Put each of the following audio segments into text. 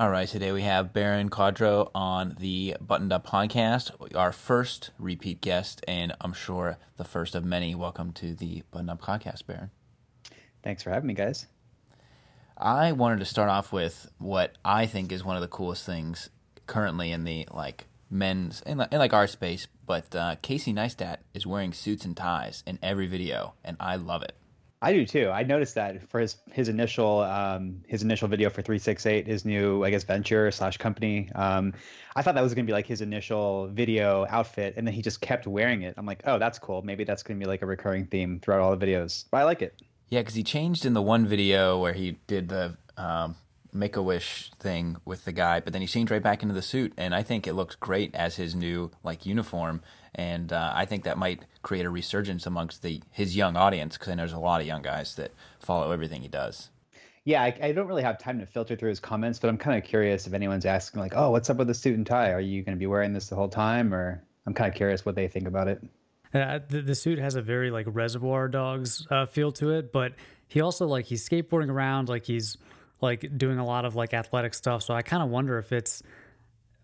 All right, today we have Barron Cuadro on the Buttoned Up Podcast, our first repeat guest, and I'm sure the first of many. Welcome to the Buttoned Up Podcast, Baron. Thanks for having me, guys. I wanted to start off with what I think is one of the coolest things currently in the like men's in, in like our space, but uh, Casey Neistat is wearing suits and ties in every video, and I love it. I do too. I noticed that for his his initial um, his initial video for three six eight, his new I guess venture slash company. Um, I thought that was gonna be like his initial video outfit, and then he just kept wearing it. I'm like, oh, that's cool. Maybe that's gonna be like a recurring theme throughout all the videos. But I like it. Yeah, because he changed in the one video where he did the um, Make a Wish thing with the guy, but then he changed right back into the suit, and I think it looks great as his new like uniform, and uh, I think that might create a resurgence amongst the his young audience because I know there's a lot of young guys that follow everything he does. Yeah, I, I don't really have time to filter through his comments, but I'm kind of curious if anyone's asking like, "Oh, what's up with the suit and tie? Are you going to be wearing this the whole time?" Or I'm kind of curious what they think about it. Uh, the, the, suit has a very like Reservoir Dogs uh, feel to it, but he also like he's skateboarding around, like he's like doing a lot of like athletic stuff. So I kind of wonder if it's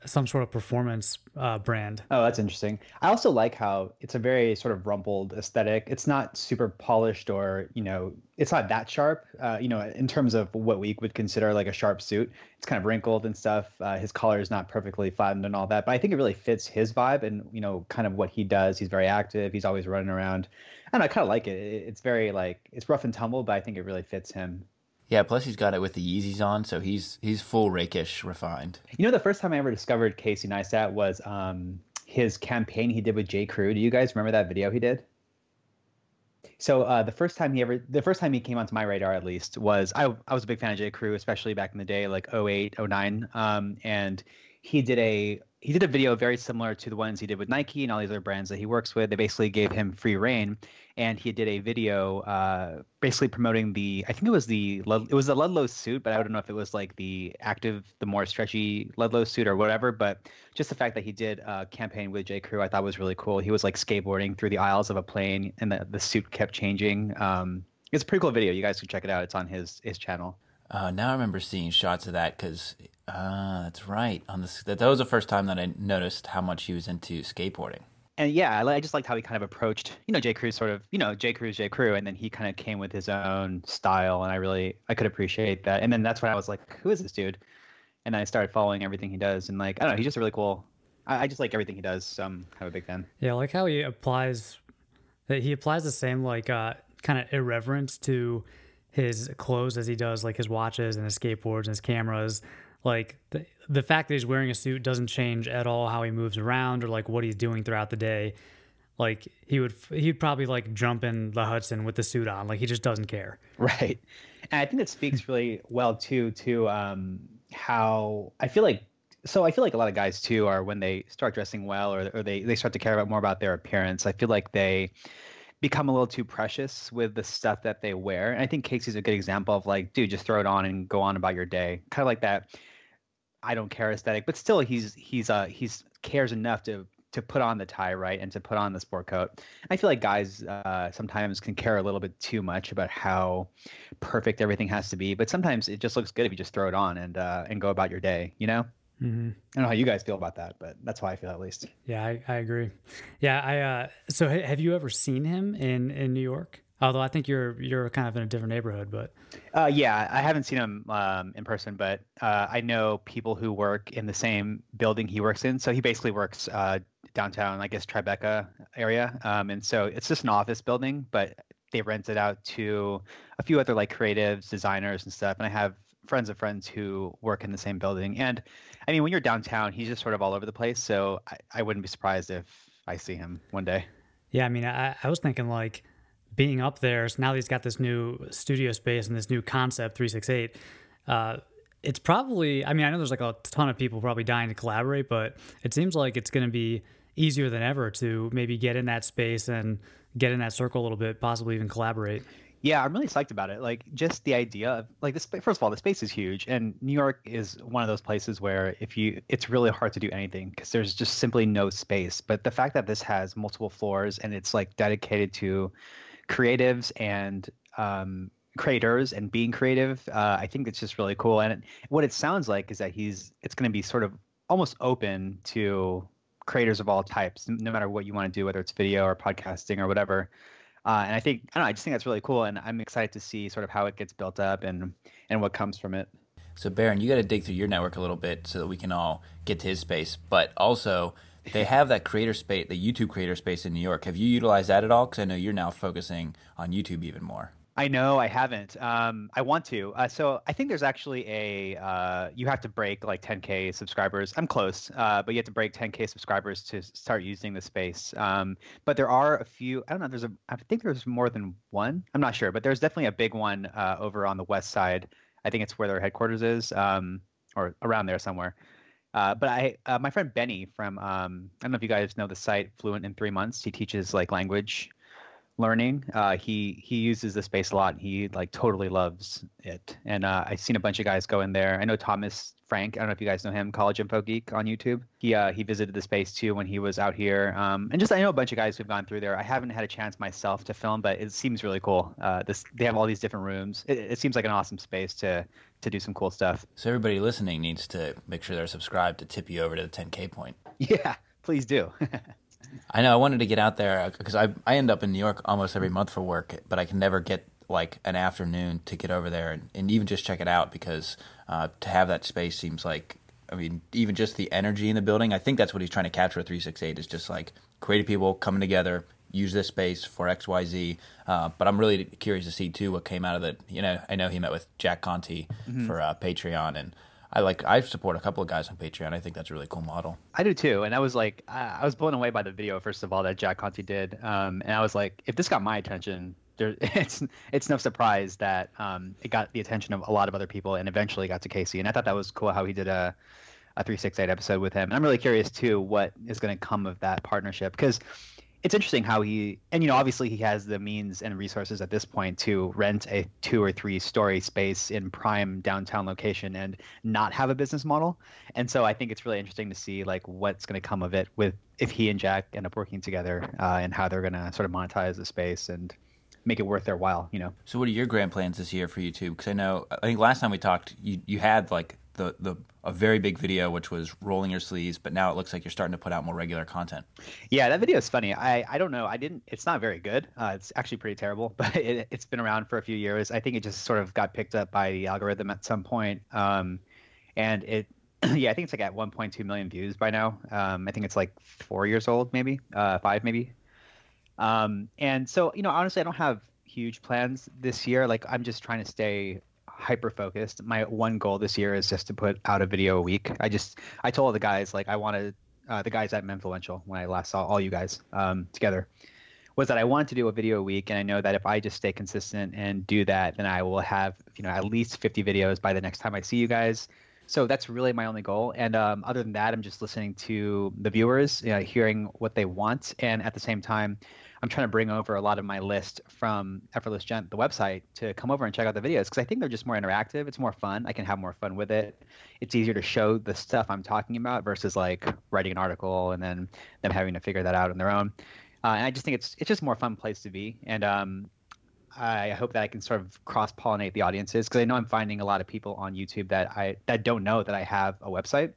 some sort of performance uh, brand. Oh, that's interesting. I also like how it's a very sort of rumpled aesthetic. It's not super polished or you know, it's not that sharp. Uh, you know, in terms of what we would consider like a sharp suit, it's kind of wrinkled and stuff. Uh, his collar is not perfectly flattened and all that, but I think it really fits his vibe and you know, kind of what he does. He's very active. He's always running around, and I kind of like it. It's very like it's rough and tumble, but I think it really fits him. Yeah, plus he's got it with the Yeezys on, so he's he's full rakish refined. You know, the first time I ever discovered Casey Neistat was um, his campaign he did with J. Crew. Do you guys remember that video he did? So uh, the first time he ever, the first time he came onto my radar at least was I, I was a big fan of J. Crew, especially back in the day, like 08, 09. Um, and he did a he did a video very similar to the ones he did with Nike and all these other brands that he works with. They basically gave him free reign, and he did a video uh, basically promoting the I think it was the it was the Ludlow suit, but I don't know if it was like the active, the more stretchy Ludlow suit or whatever. But just the fact that he did a campaign with J Crew, I thought was really cool. He was like skateboarding through the aisles of a plane, and the the suit kept changing. Um, it's a pretty cool video. You guys should check it out. It's on his his channel. Uh, now I remember seeing shots of that because uh, that's right. On this, that, that was the first time that I noticed how much he was into skateboarding. And yeah, I, I just liked how he kind of approached, you know, J. Crew sort of, you know, J. Crew's J. Crew, and then he kind of came with his own style, and I really, I could appreciate that. And then that's when I was like, who is this dude? And then I started following everything he does, and like, I don't know, he's just really cool. I, I just like everything he does, so I'm kind of a big fan. Yeah, I like how he applies, that he applies the same like uh, kind of irreverence to his clothes as he does like his watches and his skateboards and his cameras like the, the fact that he's wearing a suit doesn't change at all how he moves around or like what he's doing throughout the day like he would he'd probably like jump in the hudson with the suit on like he just doesn't care right and i think that speaks really well too to um how i feel like so I feel like a lot of guys too are when they start dressing well or, or they, they start to care about more about their appearance. I feel like they become a little too precious with the stuff that they wear. And I think Casey's a good example of like, dude, just throw it on and go on about your day. Kind of like that I don't care aesthetic, but still he's he's uh he's cares enough to to put on the tie right and to put on the sport coat. I feel like guys uh, sometimes can care a little bit too much about how perfect everything has to be, but sometimes it just looks good if you just throw it on and uh, and go about your day. You know. Mm-hmm. I don't know how you guys feel about that, but that's how I feel at least. Yeah, I, I agree. Yeah, I. Uh, so have you ever seen him in in New York? Although I think you're you're kind of in a different neighborhood, but uh, yeah, I haven't seen him um, in person, but uh, I know people who work in the same building he works in. So he basically works uh, downtown, I guess Tribeca area, um, and so it's just an office building, but they rent it out to a few other like creatives, designers, and stuff. And I have friends of friends who work in the same building, and I mean, when you're downtown, he's just sort of all over the place. So I, I wouldn't be surprised if I see him one day. Yeah, I mean, I, I was thinking like being up there, so now he's got this new studio space and this new concept 368. Uh, it's probably, I mean, I know there's like a ton of people probably dying to collaborate, but it seems like it's going to be easier than ever to maybe get in that space and get in that circle a little bit, possibly even collaborate. Yeah, I'm really psyched about it. Like just the idea of like this. First of all, the space is huge, and New York is one of those places where if you, it's really hard to do anything because there's just simply no space. But the fact that this has multiple floors and it's like dedicated to creatives and um, creators and being creative. Uh, I think it's just really cool. And it, what it sounds like is that he's it's going to be sort of almost open to creators of all types, no matter what you want to do, whether it's video or podcasting or whatever. Uh, and I think I don't know. I just think that's really cool, and I'm excited to see sort of how it gets built up and and what comes from it. So Barron, you got to dig through your network a little bit so that we can all get to his space. But also, they have that creator space, the YouTube creator space in New York. Have you utilized that at all? Because I know you're now focusing on YouTube even more. I know I haven't. Um, I want to. Uh, so I think there's actually a uh, you have to break like 10k subscribers. I'm close, uh, but you have to break 10k subscribers to start using the space. Um, but there are a few. I don't know. There's a. I think there's more than one. I'm not sure, but there's definitely a big one uh, over on the west side. I think it's where their headquarters is, um, or around there somewhere. Uh, but I, uh, my friend Benny from, um, I don't know if you guys know the site Fluent in Three Months. He teaches like language learning. Uh, he he uses the space a lot. He like totally loves it. And uh, I've seen a bunch of guys go in there. I know Thomas Frank. I don't know if you guys know him. College Info Geek on YouTube. He uh, he visited the space too when he was out here. Um, and just I know a bunch of guys who've gone through there. I haven't had a chance myself to film, but it seems really cool. Uh, this they have all these different rooms. It, it seems like an awesome space to to do some cool stuff. So everybody listening needs to make sure they're subscribed to tip you over to the 10k point. Yeah, please do. I know I wanted to get out there because I I end up in New York almost every month for work, but I can never get like an afternoon to get over there and, and even just check it out because uh, to have that space seems like I mean even just the energy in the building. I think that's what he's trying to capture at 368 is just like creative people coming together, use this space for X Y Z. Uh, but I'm really curious to see too what came out of it. You know, I know he met with Jack Conte mm-hmm. for uh, Patreon and I like I support a couple of guys on Patreon. I think that's a really cool model. I do too, and I was like, I was blown away by the video first of all that Jack Conte did, um, and I was like, if this got my attention, there, it's it's no surprise that um, it got the attention of a lot of other people, and eventually got to Casey. And I thought that was cool how he did a a three six eight episode with him. And I'm really curious too what is going to come of that partnership because it's interesting how he and you know obviously he has the means and resources at this point to rent a two or three story space in prime downtown location and not have a business model and so i think it's really interesting to see like what's going to come of it with if he and jack end up working together uh, and how they're going to sort of monetize the space and make it worth their while you know? So what are your grand plans this year for youtube because i know i think last time we talked you you had like the the a very big video which was rolling your sleeves but now it looks like you're starting to put out more regular content. Yeah that video is funny. I i don't know. I didn't it's not very good. Uh, it's actually pretty terrible but it, has been around for a few years. I think it just sort of got picked up by the algorithm at some point um, and it yeah i think it's like at 1.2 million views by now. Um, i think it's like four years old maybe uh, five maybe um, and so you know honestly i don't have huge plans this year like i'm just trying to stay hyper focused. My one goal this year is just to put out a video a week. I just I told the guys like I wanted uh, the guys at Menfluential when I last saw all you guys um, together was that I wanted to do a video a week, and I know that if I just stay consistent and do that, then I will have you know at least 50 videos by the next time I see you guys. So that's really my only goal. And um, other than that, I'm just listening to the viewers, you know, hearing what they want, and at the same time, I'm trying to bring over a lot of my list from Effortless Gent, the website, to come over and check out the videos because I think they're just more interactive. It's more fun. I can have more fun with it. It's easier to show the stuff I'm talking about versus like writing an article and then them having to figure that out on their own. Uh, and I just think it's it's just more fun place to be. And um, I hope that I can sort of cross pollinate the audiences because I know I'm finding a lot of people on YouTube that I that don't know that I have a website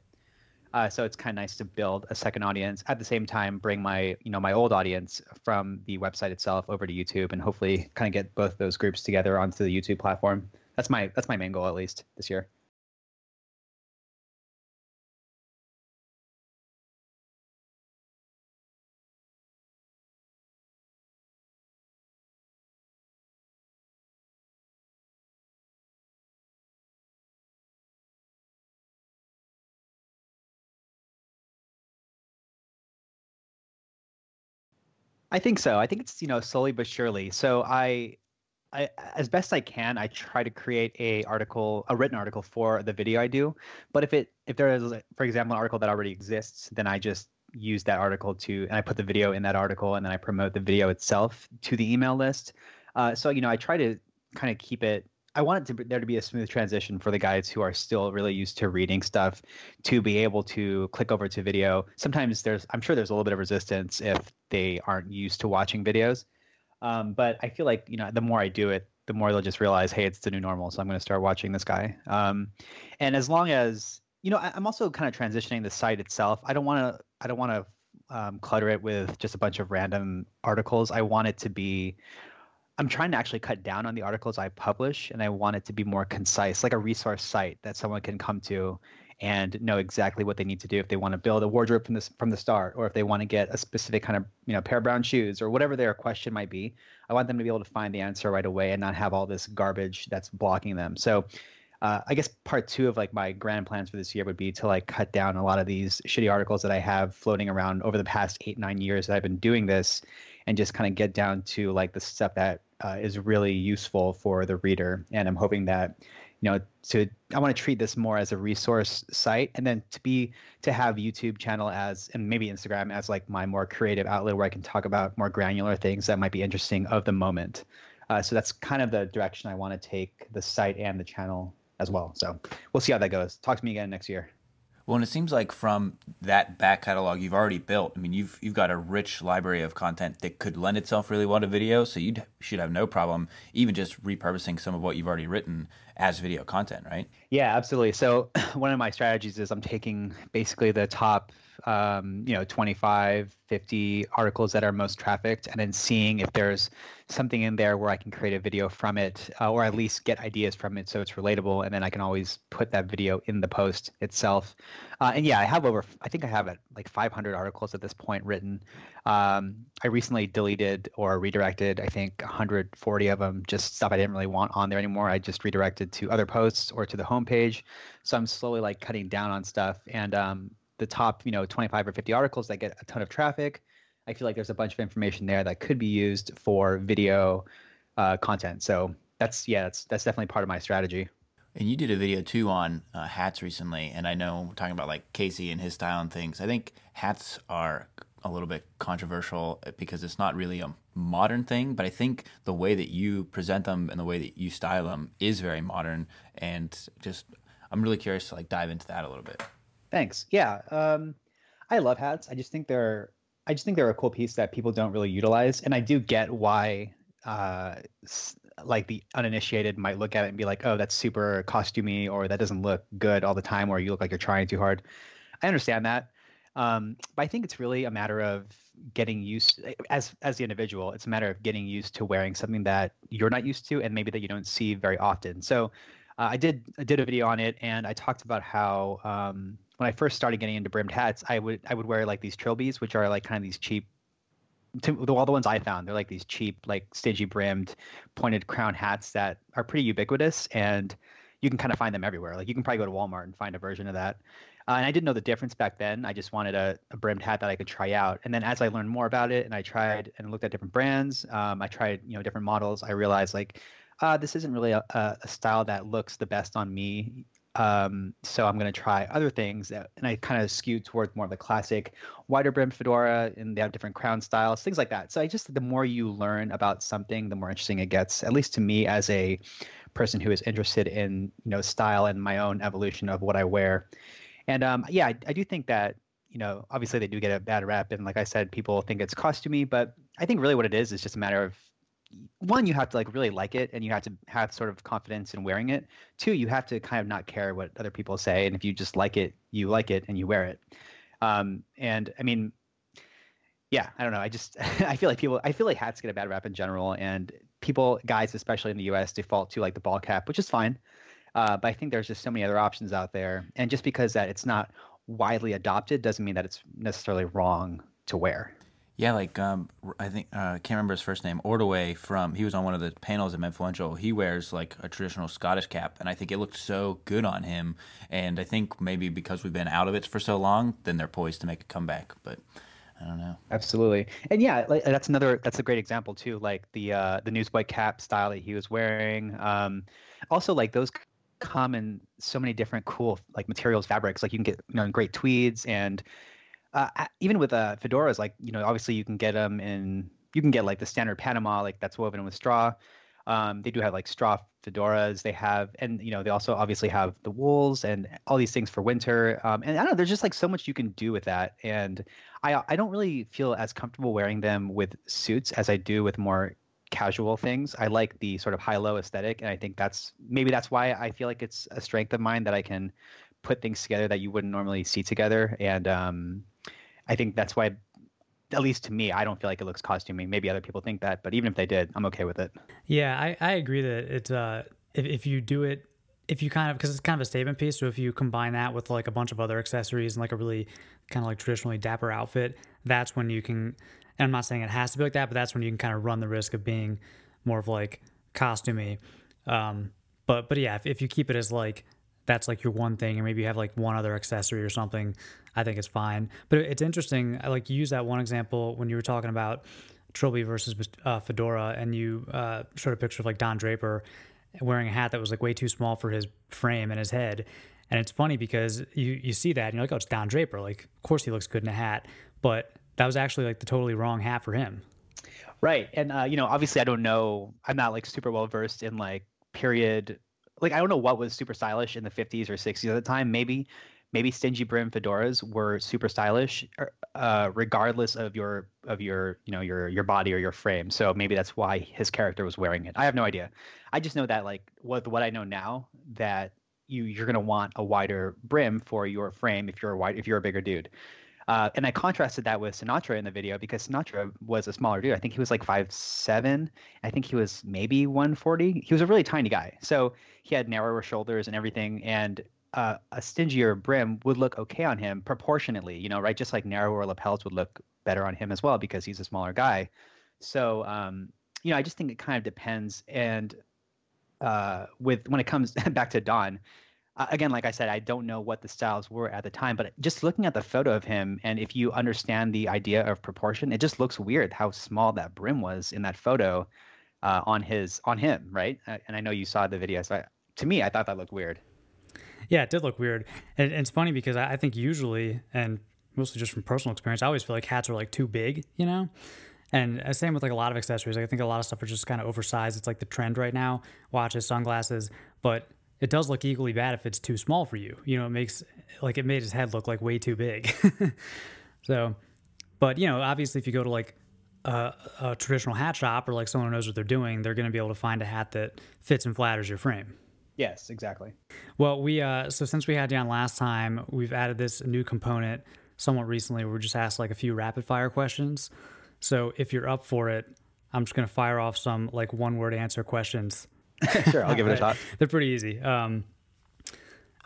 uh, so it's kind of nice to build a second audience at the same time bring my you know my old audience from the website itself over to YouTube and hopefully kind of get both those groups together onto the YouTube platform. That's my that's my main goal at least this year. I think so. I think it's you know slowly but surely. So I, I as best I can, I try to create a article, a written article for the video I do. But if it if there is, for example, an article that already exists, then I just use that article to and I put the video in that article and then I promote the video itself to the email list. Uh, so you know I try to kind of keep it I want it to there to be a smooth transition for the guys who are still really used to reading stuff to be able to click over to video. Sometimes there's I'm sure there's a little bit of resistance if they aren't used to watching videos. Um, but I feel like you know the more I do it, the more they'll just realize, hey, it's the new normal. So I'm going to start watching this guy. Um, and as long as you know, I, am also kind of transitioning the site itself. I don't want to. I don't want to um, clutter it with just a bunch of random articles. I want it to be. I'm trying to actually cut down on the articles I publish, and I want it to be more concise, like a resource site that someone can come to and know exactly what they need to do if they want to build a wardrobe from this from the start, or if they want to get a specific kind of you know pair of brown shoes, or whatever their question might be. I want them to be able to find the answer right away and not have all this garbage that's blocking them. So uh, I guess part two of like my grand plans for this year would be to like cut down a lot of these shitty articles that I have floating around over the past eight nine years that I've been doing this, and just kind of get down to like the stuff that uh, is really useful for the reader. And I'm hoping that you know to I want to treat this more as a resource site, and then to be to have YouTube channel as and maybe Instagram as like my more creative outlet where I can talk about more granular things that might be interesting of the moment. Uh, so that's kind of the direction I want to take the site and the channel as well. So we'll see how that goes. Talk to me again next year. Well, and it seems like from that back catalog you've already built, I mean, you've you've got a rich library of content that could lend itself really well to video. So you should have no problem even just repurposing some of what you've already written as video content, right? Yeah, absolutely. So one of my strategies is I'm taking basically the top um, you know 25 50 articles that are most trafficked and then seeing if there's something in there where i can create a video from it uh, or at least get ideas from it so it's relatable and then i can always put that video in the post itself. Uh, and yeah i have over i think i have like 500 articles at this point written. Um, i recently deleted or redirected i think 140 of them just stuff i didn't really want on there anymore. I just redirected to other posts or to the homepage. So i'm slowly like cutting down on stuff and um, the top, you know, 25 or 50 articles that get a ton of traffic. I feel like there's a bunch of information there that could be used for video uh, content. So that's yeah, that's that's definitely part of my strategy. And you did a video too on uh, hats recently, and I know we're talking about like Casey and his style and things. I think hats are a little bit controversial because it's not really a modern thing, but I think the way that you present them and the way that you style them is very modern. And just, I'm really curious to like dive into that a little bit. Thanks. Yeah. Um, I love hats. I just think they're I just think they're a cool piece that people don't really utilize, and I do get why uh, like the uninitiated might look at it and be like, "Oh, that's super costumey," or "That doesn't look good all the time," or "You look like you're trying too hard." I understand that, um, but I think it's really a matter of getting used as as the individual. It's a matter of getting used to wearing something that you're not used to, and maybe that you don't see very often. So, uh, I did I did a video on it, and I talked about how um, when I first started getting into brimmed hats, I would I would wear like these trilbies, which are like kind of these cheap. To, all the ones I found, they're like these cheap, like stingy brimmed, pointed crown hats that are pretty ubiquitous, and you can kind of find them everywhere. Like you can probably go to Walmart and find a version of that. Uh, and I didn't know the difference back then. I just wanted a, a, brimmed hat that I could try out. And then as I learned more about it, and I tried and looked at different brands, um, I tried you know different models. I realized like uh, this isn't really a, a, style that looks the best on me. Um, so I'm going to try other things, and I kind of skewed towards more of the classic wider brim fedora, and they have different crown styles, things like that. So I just the more you learn about something, the more interesting it gets. At least to me, as a person who is interested in you know style and my own evolution of what I wear. And um, yeah, I, I do think that you know obviously they do get a bad rep, and like I said, people think it's costumey, but I think really what it is is just a matter of one you have to like really like it and you have to have sort of confidence in wearing it. Two you have to kind of not care what other people say and if you just like it you like it and you wear it. Um, and i mean yeah i don't know i just i feel like people i feel like hats get a bad rap in general and people guys especially in the us default to like the ball cap which is fine. Uh, but i think there's just so many other options out there and just because that it's not widely adopted doesn't mean that it's necessarily wrong to wear yeah, like um, I think I uh, can't remember his first name. Ordway from he was on one of the panels at Influential. He wears like a traditional Scottish cap, and I think it looked so good on him. And I think maybe because we've been out of it for so long, then they're poised to make a comeback. But I don't know. Absolutely, and yeah, like, that's another that's a great example too. Like the uh, the newsboy cap style that he was wearing. Um, also, like those come in so many different cool like materials, fabrics. Like you can get you know great tweeds and uh, even with uh, fedoras, like you know, obviously you can get them in. You can get like the standard Panama, like that's woven with straw. Um, they do have like straw fedoras. They have, and you know, they also obviously have the wools and all these things for winter. Um, and I don't know, there's just like so much you can do with that. And I I don't really feel as comfortable wearing them with suits as I do with more casual things. I like the sort of high-low aesthetic, and I think that's maybe that's why I feel like it's a strength of mine that I can put things together that you wouldn't normally see together. And um, I think that's why, at least to me, I don't feel like it looks costumey. Maybe other people think that, but even if they did, I'm okay with it. Yeah, I, I agree that it's uh if, if you do it if you kind of because it's kind of a statement piece so if you combine that with like a bunch of other accessories and like a really kind of like traditionally dapper outfit that's when you can and i'm not saying it has to be like that but that's when you can kind of run the risk of being more of like costumey um but but yeah if, if you keep it as like that's like your one thing, and maybe you have like one other accessory or something, I think it's fine. But it's interesting. I like you use that one example when you were talking about Trilby versus uh, Fedora, and you uh, showed a picture of like Don Draper wearing a hat that was like way too small for his frame and his head. And it's funny because you you see that and you're like, oh, it's Don Draper. Like, of course he looks good in a hat, but that was actually like the totally wrong hat for him. Right, and uh, you know, obviously, I don't know. I'm not like super well versed in like period like I don't know what was super stylish in the 50s or 60s at the time. Maybe maybe stingy brim fedoras were super stylish er, uh, regardless of your of your you know your your body or your frame. So maybe that's why his character was wearing it. I have no idea. I just know that like with what I know now that you you're gonna want a wider brim for your frame if you're a wide if you're a bigger dude. Uh, and I contrasted that with Sinatra in the video because Sinatra was a smaller dude. I think he was like five seven. I think he was maybe 140. He was a really tiny guy. So he had narrower shoulders and everything. And uh, a stingier brim would look okay on him proportionately, you know, right? Just like narrower lapels would look better on him as well because he's a smaller guy. So, um, you know, I just think it kind of depends. And uh, with when it comes back to Don, uh, again, like I said, I don't know what the styles were at the time, but just looking at the photo of him, and if you understand the idea of proportion, it just looks weird how small that brim was in that photo uh, on his on him, right? Uh, and I know you saw the video, so I, to me, I thought that looked weird. Yeah, it did look weird, and, it's funny because I, think usually, and mostly just from personal experience, I always feel like hats are like too big, you know. And uh, same with like a lot of accessories. Like I think a lot of stuff are just kind of oversized. It's like the trend right now: watches, sunglasses, but it does look equally bad if it's too small for you. You know, it makes like it made his head look like way too big. so, but you know, obviously, if you go to like a, a, traditional hat shop or like someone who knows what they're doing, they're going to be able to find a hat that fits and flatters your frame. Yes, exactly. Well, we uh, so since we had you on last time, we've added this new component somewhat recently. Where we just asked like a few rapid fire questions. So if you're up for it, I'm just going to fire off some like one word answer questions sure, I'll give it a shot. They're pretty easy. Um,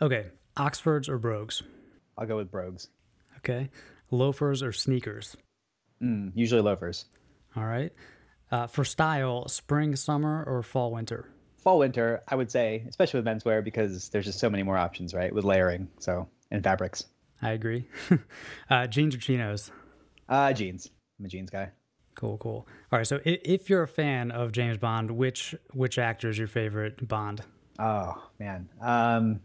okay, Oxfords or Brogues? I'll go with Brogues. Okay, loafers or sneakers? Mm, usually loafers. All right. Uh, for style, spring, summer, or fall, winter? Fall, winter, I would say, especially with menswear because there's just so many more options, right? With layering, so and fabrics. I agree. uh, jeans or chinos? Uh, jeans. I'm a jeans guy. Cool, cool. All right, so if you're a fan of James Bond, which which actor is your favorite Bond? Oh man, um...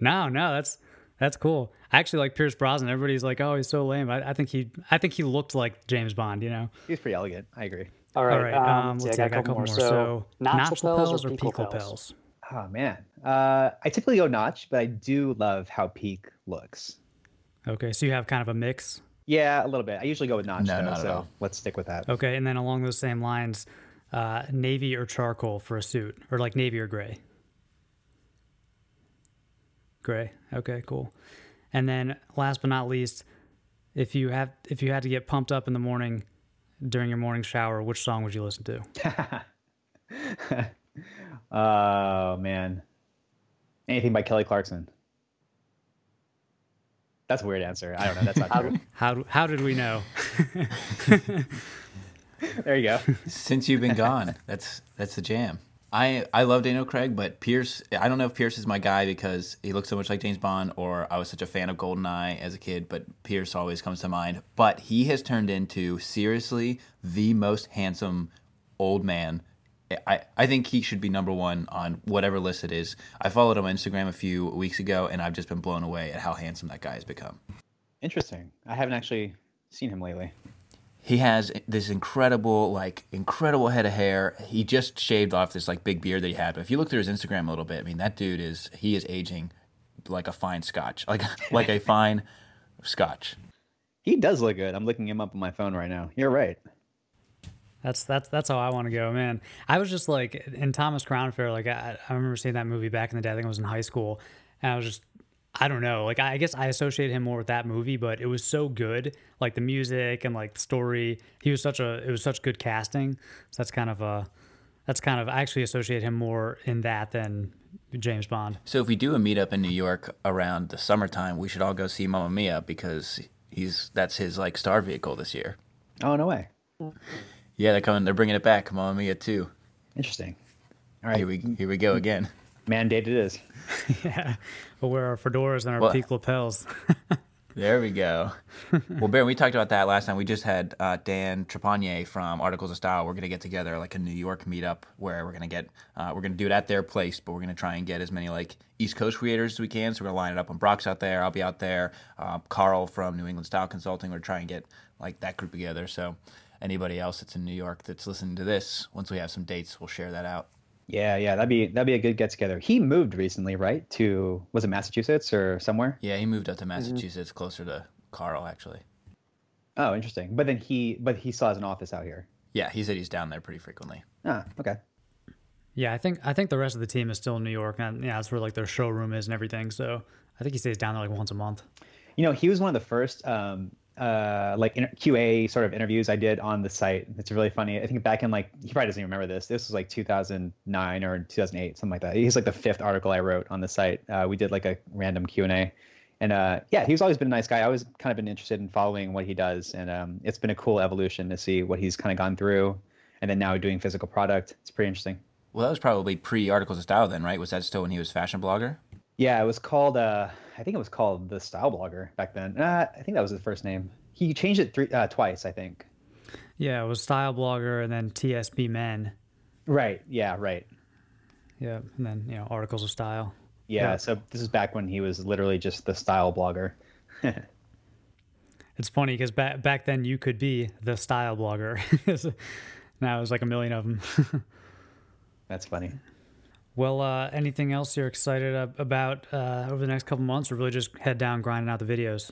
no, no, that's that's cool. I actually like Pierce Brosnan. Everybody's like, "Oh, he's so lame." I, I think he, I think he looked like James Bond. You know, he's pretty elegant. I agree. All right, All right. Um, um, let's see, I got, a couple, more. more. So, so notch, notch lapels, or peak lapels? lapels? Oh man, uh, I typically go notch, but I do love how peak looks. Okay, so you have kind of a mix. Yeah, a little bit. I usually go with notch, no, though, so let's stick with that. Okay, and then along those same lines, uh, navy or charcoal for a suit, or like navy or gray. Gray. Okay, cool. And then last but not least, if you have if you had to get pumped up in the morning during your morning shower, which song would you listen to? oh man, anything by Kelly Clarkson. That's a weird answer. I don't know. That's not true. How how did we know? there you go. Since you've been gone, that's that's the jam. I I love Daniel Craig, but Pierce. I don't know if Pierce is my guy because he looks so much like James Bond, or I was such a fan of Goldeneye as a kid. But Pierce always comes to mind. But he has turned into seriously the most handsome old man I, I think he should be number one on whatever list it is. I followed him on Instagram a few weeks ago, and I've just been blown away at how handsome that guy has become. Interesting. I haven't actually seen him lately. He has this incredible, like, incredible head of hair. He just shaved off this like big beard that he had. But if you look through his Instagram a little bit, I mean, that dude is he is aging like a fine Scotch, like like a fine Scotch. He does look good. I'm looking him up on my phone right now. You're right. That's that's that's how I want to go, man. I was just like in Thomas Crown Affair, like I, I remember seeing that movie back in the day. I think I was in high school, and I was just I don't know, like I guess I associate him more with that movie, but it was so good, like the music and like the story. He was such a it was such good casting. So that's kind of a that's kind of I actually associate him more in that than James Bond. So if we do a meetup in New York around the summertime, we should all go see Mamma Mia because he's that's his like star vehicle this year. Oh no way! Yeah, they're coming. They're bringing it back, Mamma Mia too. Interesting. All right, Here we here we go again. mandated is. yeah, we'll wear our fedoras and our Well- peak lapels. There we go. well, Barron, we talked about that last time. We just had uh, Dan Trepanier from Articles of Style. We're going to get together like a New York meetup where we're going to get, uh, we're going to do it at their place, but we're going to try and get as many like East Coast creators as we can. So we're going to line it up when Brock's out there. I'll be out there. Uh, Carl from New England Style Consulting. We're trying to get like that group together. So anybody else that's in New York that's listening to this, once we have some dates, we'll share that out. Yeah, yeah, that'd be that'd be a good get together. He moved recently, right? To was it Massachusetts or somewhere? Yeah, he moved up to Massachusetts, closer to Carl, actually. Oh, interesting. But then he but he still has an office out here. Yeah, he said he's down there pretty frequently. Ah, okay. yeah, I think I think the rest of the team is still in New York, and yeah, that's where like their showroom is and everything. So I think he stays down there like once a month. You know, he was one of the first um, uh, like QA sort of interviews I did on the site. It's really funny. I think back in like he probably doesn't even remember this. This was like 2009 or 2008, something like that. He's like the fifth article I wrote on the site. Uh, we did like a random Q and A, and uh, yeah, he's always been a nice guy. I always kind of been interested in following what he does, and um, it's been a cool evolution to see what he's kind of gone through, and then now doing physical product. It's pretty interesting. Well, that was probably pre Articles of Style then, right? Was that still when he was fashion blogger? Yeah, it was called. Uh, I think it was called the Style Blogger back then. Uh, I think that was his first name. He changed it three uh, twice, I think. Yeah, it was Style Blogger and then TSB Men. Right. Yeah. Right. Yeah, and then you know articles of style. Yeah, Yeah. So this is back when he was literally just the Style Blogger. It's funny because back back then you could be the style blogger. now there's like a million of them. That's funny. Well, uh, anything else you're excited about uh, over the next couple months, or really just head down grinding out the videos?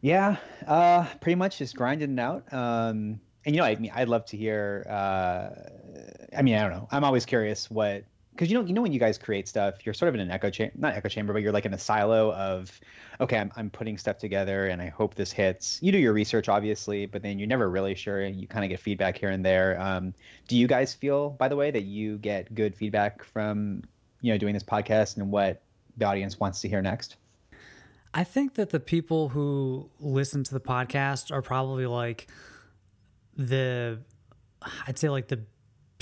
Yeah. Uh, pretty much just grinding it out. Um, and you know, I mean, I'd love to hear. Uh, I mean, I don't know. I'm always curious what because you know, you know, when you guys create stuff, you're sort of in an echo chamber, not echo chamber, but you're like in a silo of, okay, I'm, I'm putting stuff together and I hope this hits. You do your research, obviously, but then you're never really sure. You kind of get feedback here and there. Um, do you guys feel, by the way, that you get good feedback from, you know, doing this podcast and what the audience wants to hear next? I think that the people who listen to the podcast are probably like the, I'd say like the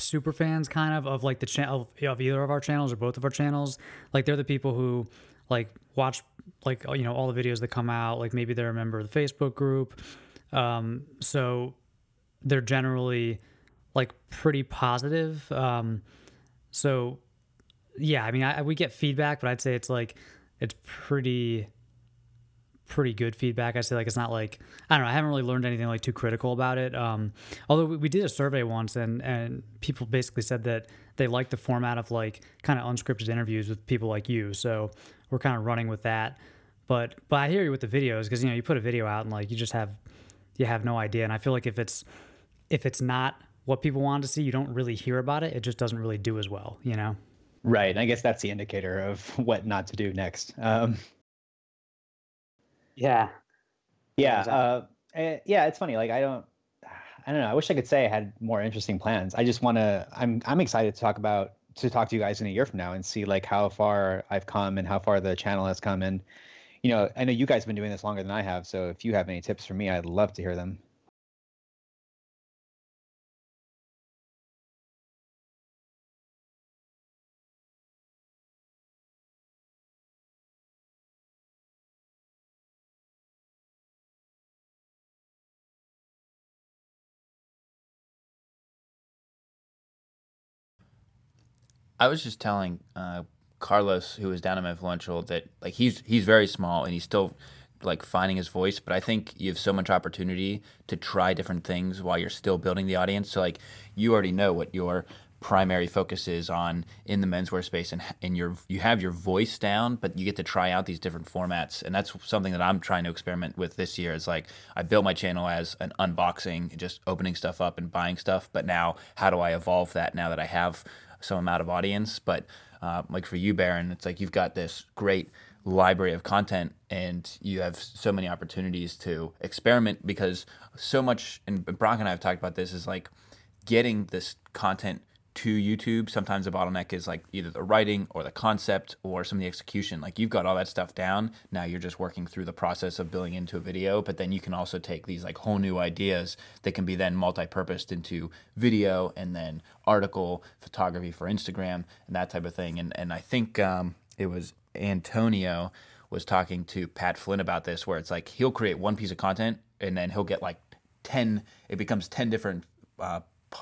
super fans kind of of like the channel of, either of our channels or both of our channels. Like they're the people who like watch like you know all the videos that come out. Like maybe they're a member of the Facebook group. Um, so they're generally like pretty positive. Um, so yeah, I mean, I, we get feedback, but I'd say it's like it's pretty pretty good feedback. I say like it's not like I don't know. I haven't really learned anything like too critical about it. Um, although we, we did a survey once, and and people basically said that they like the format of like kind of unscripted interviews with people like you. So we're kind of running with that. But but I hear you with the videos because you know you put a video out and like you just have you have no idea. And I feel like if it's if it's not what people want to see, you don't really hear about it. It just doesn't really do as well. You know. Right. I guess that's the indicator of what not to do next. Um, Yeah. yeah. Uh, eh, yeah. It's funny. Like I don't, I don't know. I wish I could say I had more interesting plans. I just want to. I'm I'm excited to talk about to talk to you guys in a year from now and see like how far I've come and how far the channel has come. And you know, I know you guys have been doing this longer than I have. So if you have any tips for me, I'd love to hear them. I was just telling uh, Carlos, who was down at Influential, that like he's he's very small and he's still like finding his voice. But I think you have so much opportunity to try different things while you're still building the audience. So like you already know what your primary focus is on in the menswear space and and your you have your voice down but you get to try out these different formats and that's something that I'm trying to experiment with this year is like I built my channel as an unboxing just opening stuff up and buying stuff but now how do I evolve that now that I have some amount of audience but uh, like for you Barron it's like you've got this great library of content and you have so many opportunities to experiment because so much and Brock and I have talked about this is like getting this content to YouTube, sometimes the bottleneck is like either the writing or the concept or some of the execution. Like you've got all that stuff down. Now you're just working through the process of building into a video, but then you can also take these like whole new ideas that can be then multi-purposed into video and then article, photography for Instagram and that type of thing. And and I think um, it was Antonio was talking to Pat Flynn about this, where it's like he'll create one piece of content and then he'll get like ten. It becomes ten different uh,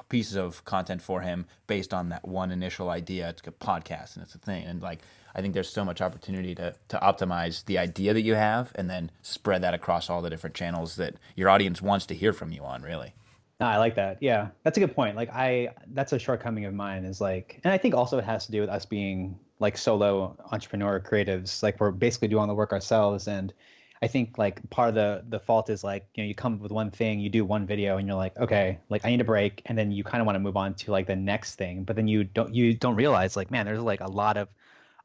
pieces of content for him based on that one initial idea. It's a podcast and it's a thing. And like, I think there's so much opportunity to, to optimize the idea that you have and then spread that across all the different channels that your audience wants to hear from you on, really. No, I like that. Yeah, that's a good point. Like I, that's a shortcoming of mine is like, and I think also it has to do with us being like solo entrepreneur creatives. Like we're basically doing all the work ourselves, and I think like part of the the fault is like you know you come up with one thing, you do one video, and you're like, okay, like I need a break, and then you kind of want to move on to like the next thing, but then you don't you don't realize like man, there's like a lot of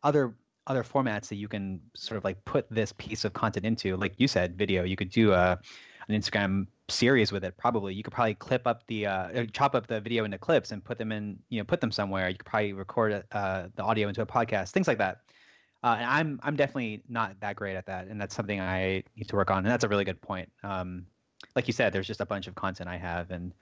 other other formats that you can sort of like put this piece of content into. Like you said, video. You could do a an Instagram series with it. Probably you could probably clip up the uh, chop up the video into clips and put them in you know put them somewhere. You could probably record uh, the audio into a podcast, things like that. Uh, and I'm I'm definitely not that great at that, and that's something I need to work on. And that's a really good point. Um, like you said, there's just a bunch of content I have, and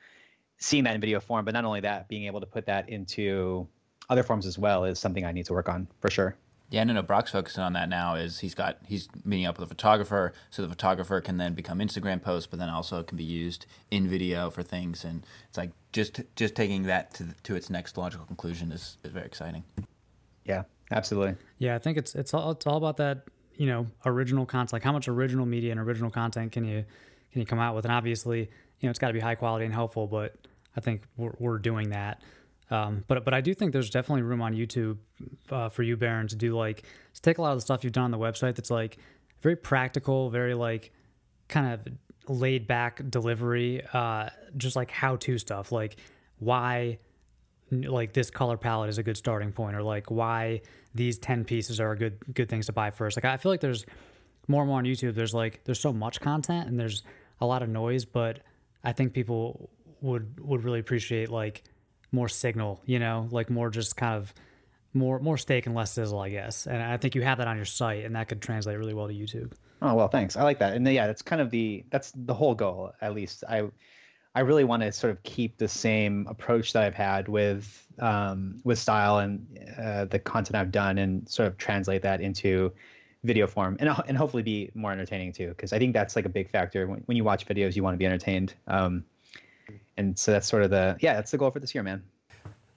seeing that in video form. But not only that, being able to put that into other forms as well is something I need to work on for sure. Yeah, no, no. Brock's focusing on that now. Is he's got he's meeting up with a photographer, so the photographer can then become Instagram posts, but then also it can be used in video for things. And it's like just just taking that to to its next logical conclusion is, is very exciting. Yeah, Absolutely. Yeah, I think it's it's all it's all about that you know original content. Like how much original media and original content can you can you come out with? And obviously, you know, it's got to be high quality and helpful. But I think we're we're doing that. Um, but but I do think there's definitely room on YouTube uh, for you, Barron, to do like to take a lot of the stuff you've done on the website that's like very practical, very like kind of laid back delivery, uh, just like how to stuff, like why like this color palette is a good starting point, or like why these 10 pieces are good good things to buy first. Like I feel like there's more and more on YouTube. There's like there's so much content and there's a lot of noise, but I think people would would really appreciate like more signal, you know, like more just kind of more more steak and less sizzle, I guess. And I think you have that on your site, and that could translate really well to YouTube. Oh well, thanks. I like that, and yeah, that's kind of the that's the whole goal. At least I I really want to sort of keep the same approach that I've had with um, with style and uh, the content I've done, and sort of translate that into video form, and and hopefully be more entertaining too. Because I think that's like a big factor when, when you watch videos, you want to be entertained. Um, and so that's sort of the yeah, that's the goal for this year, man.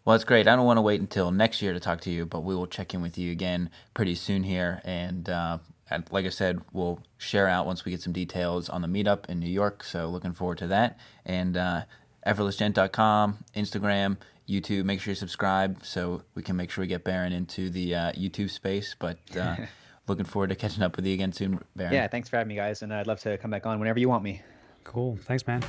Well, that's great. I don't want to wait until next year to talk to you, but we will check in with you again pretty soon here, and uh, and like I said, we'll share out once we get some details on the meetup in New York. So looking forward to that. And uh, effortlessgent.com, Instagram, YouTube. Make sure you subscribe so we can make sure we get Barron into the uh, YouTube space. But uh, looking forward to catching up with you again soon, Barron. Yeah, thanks for having me, guys. And I'd love to come back on whenever you want me. Cool. Thanks, man.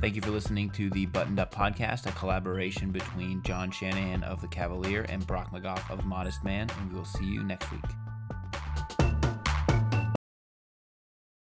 Thank you for listening to the Buttoned Up Podcast, a collaboration between John Shanahan of The Kavalier and Brock McGoff of Modest Man, and we will see you next week.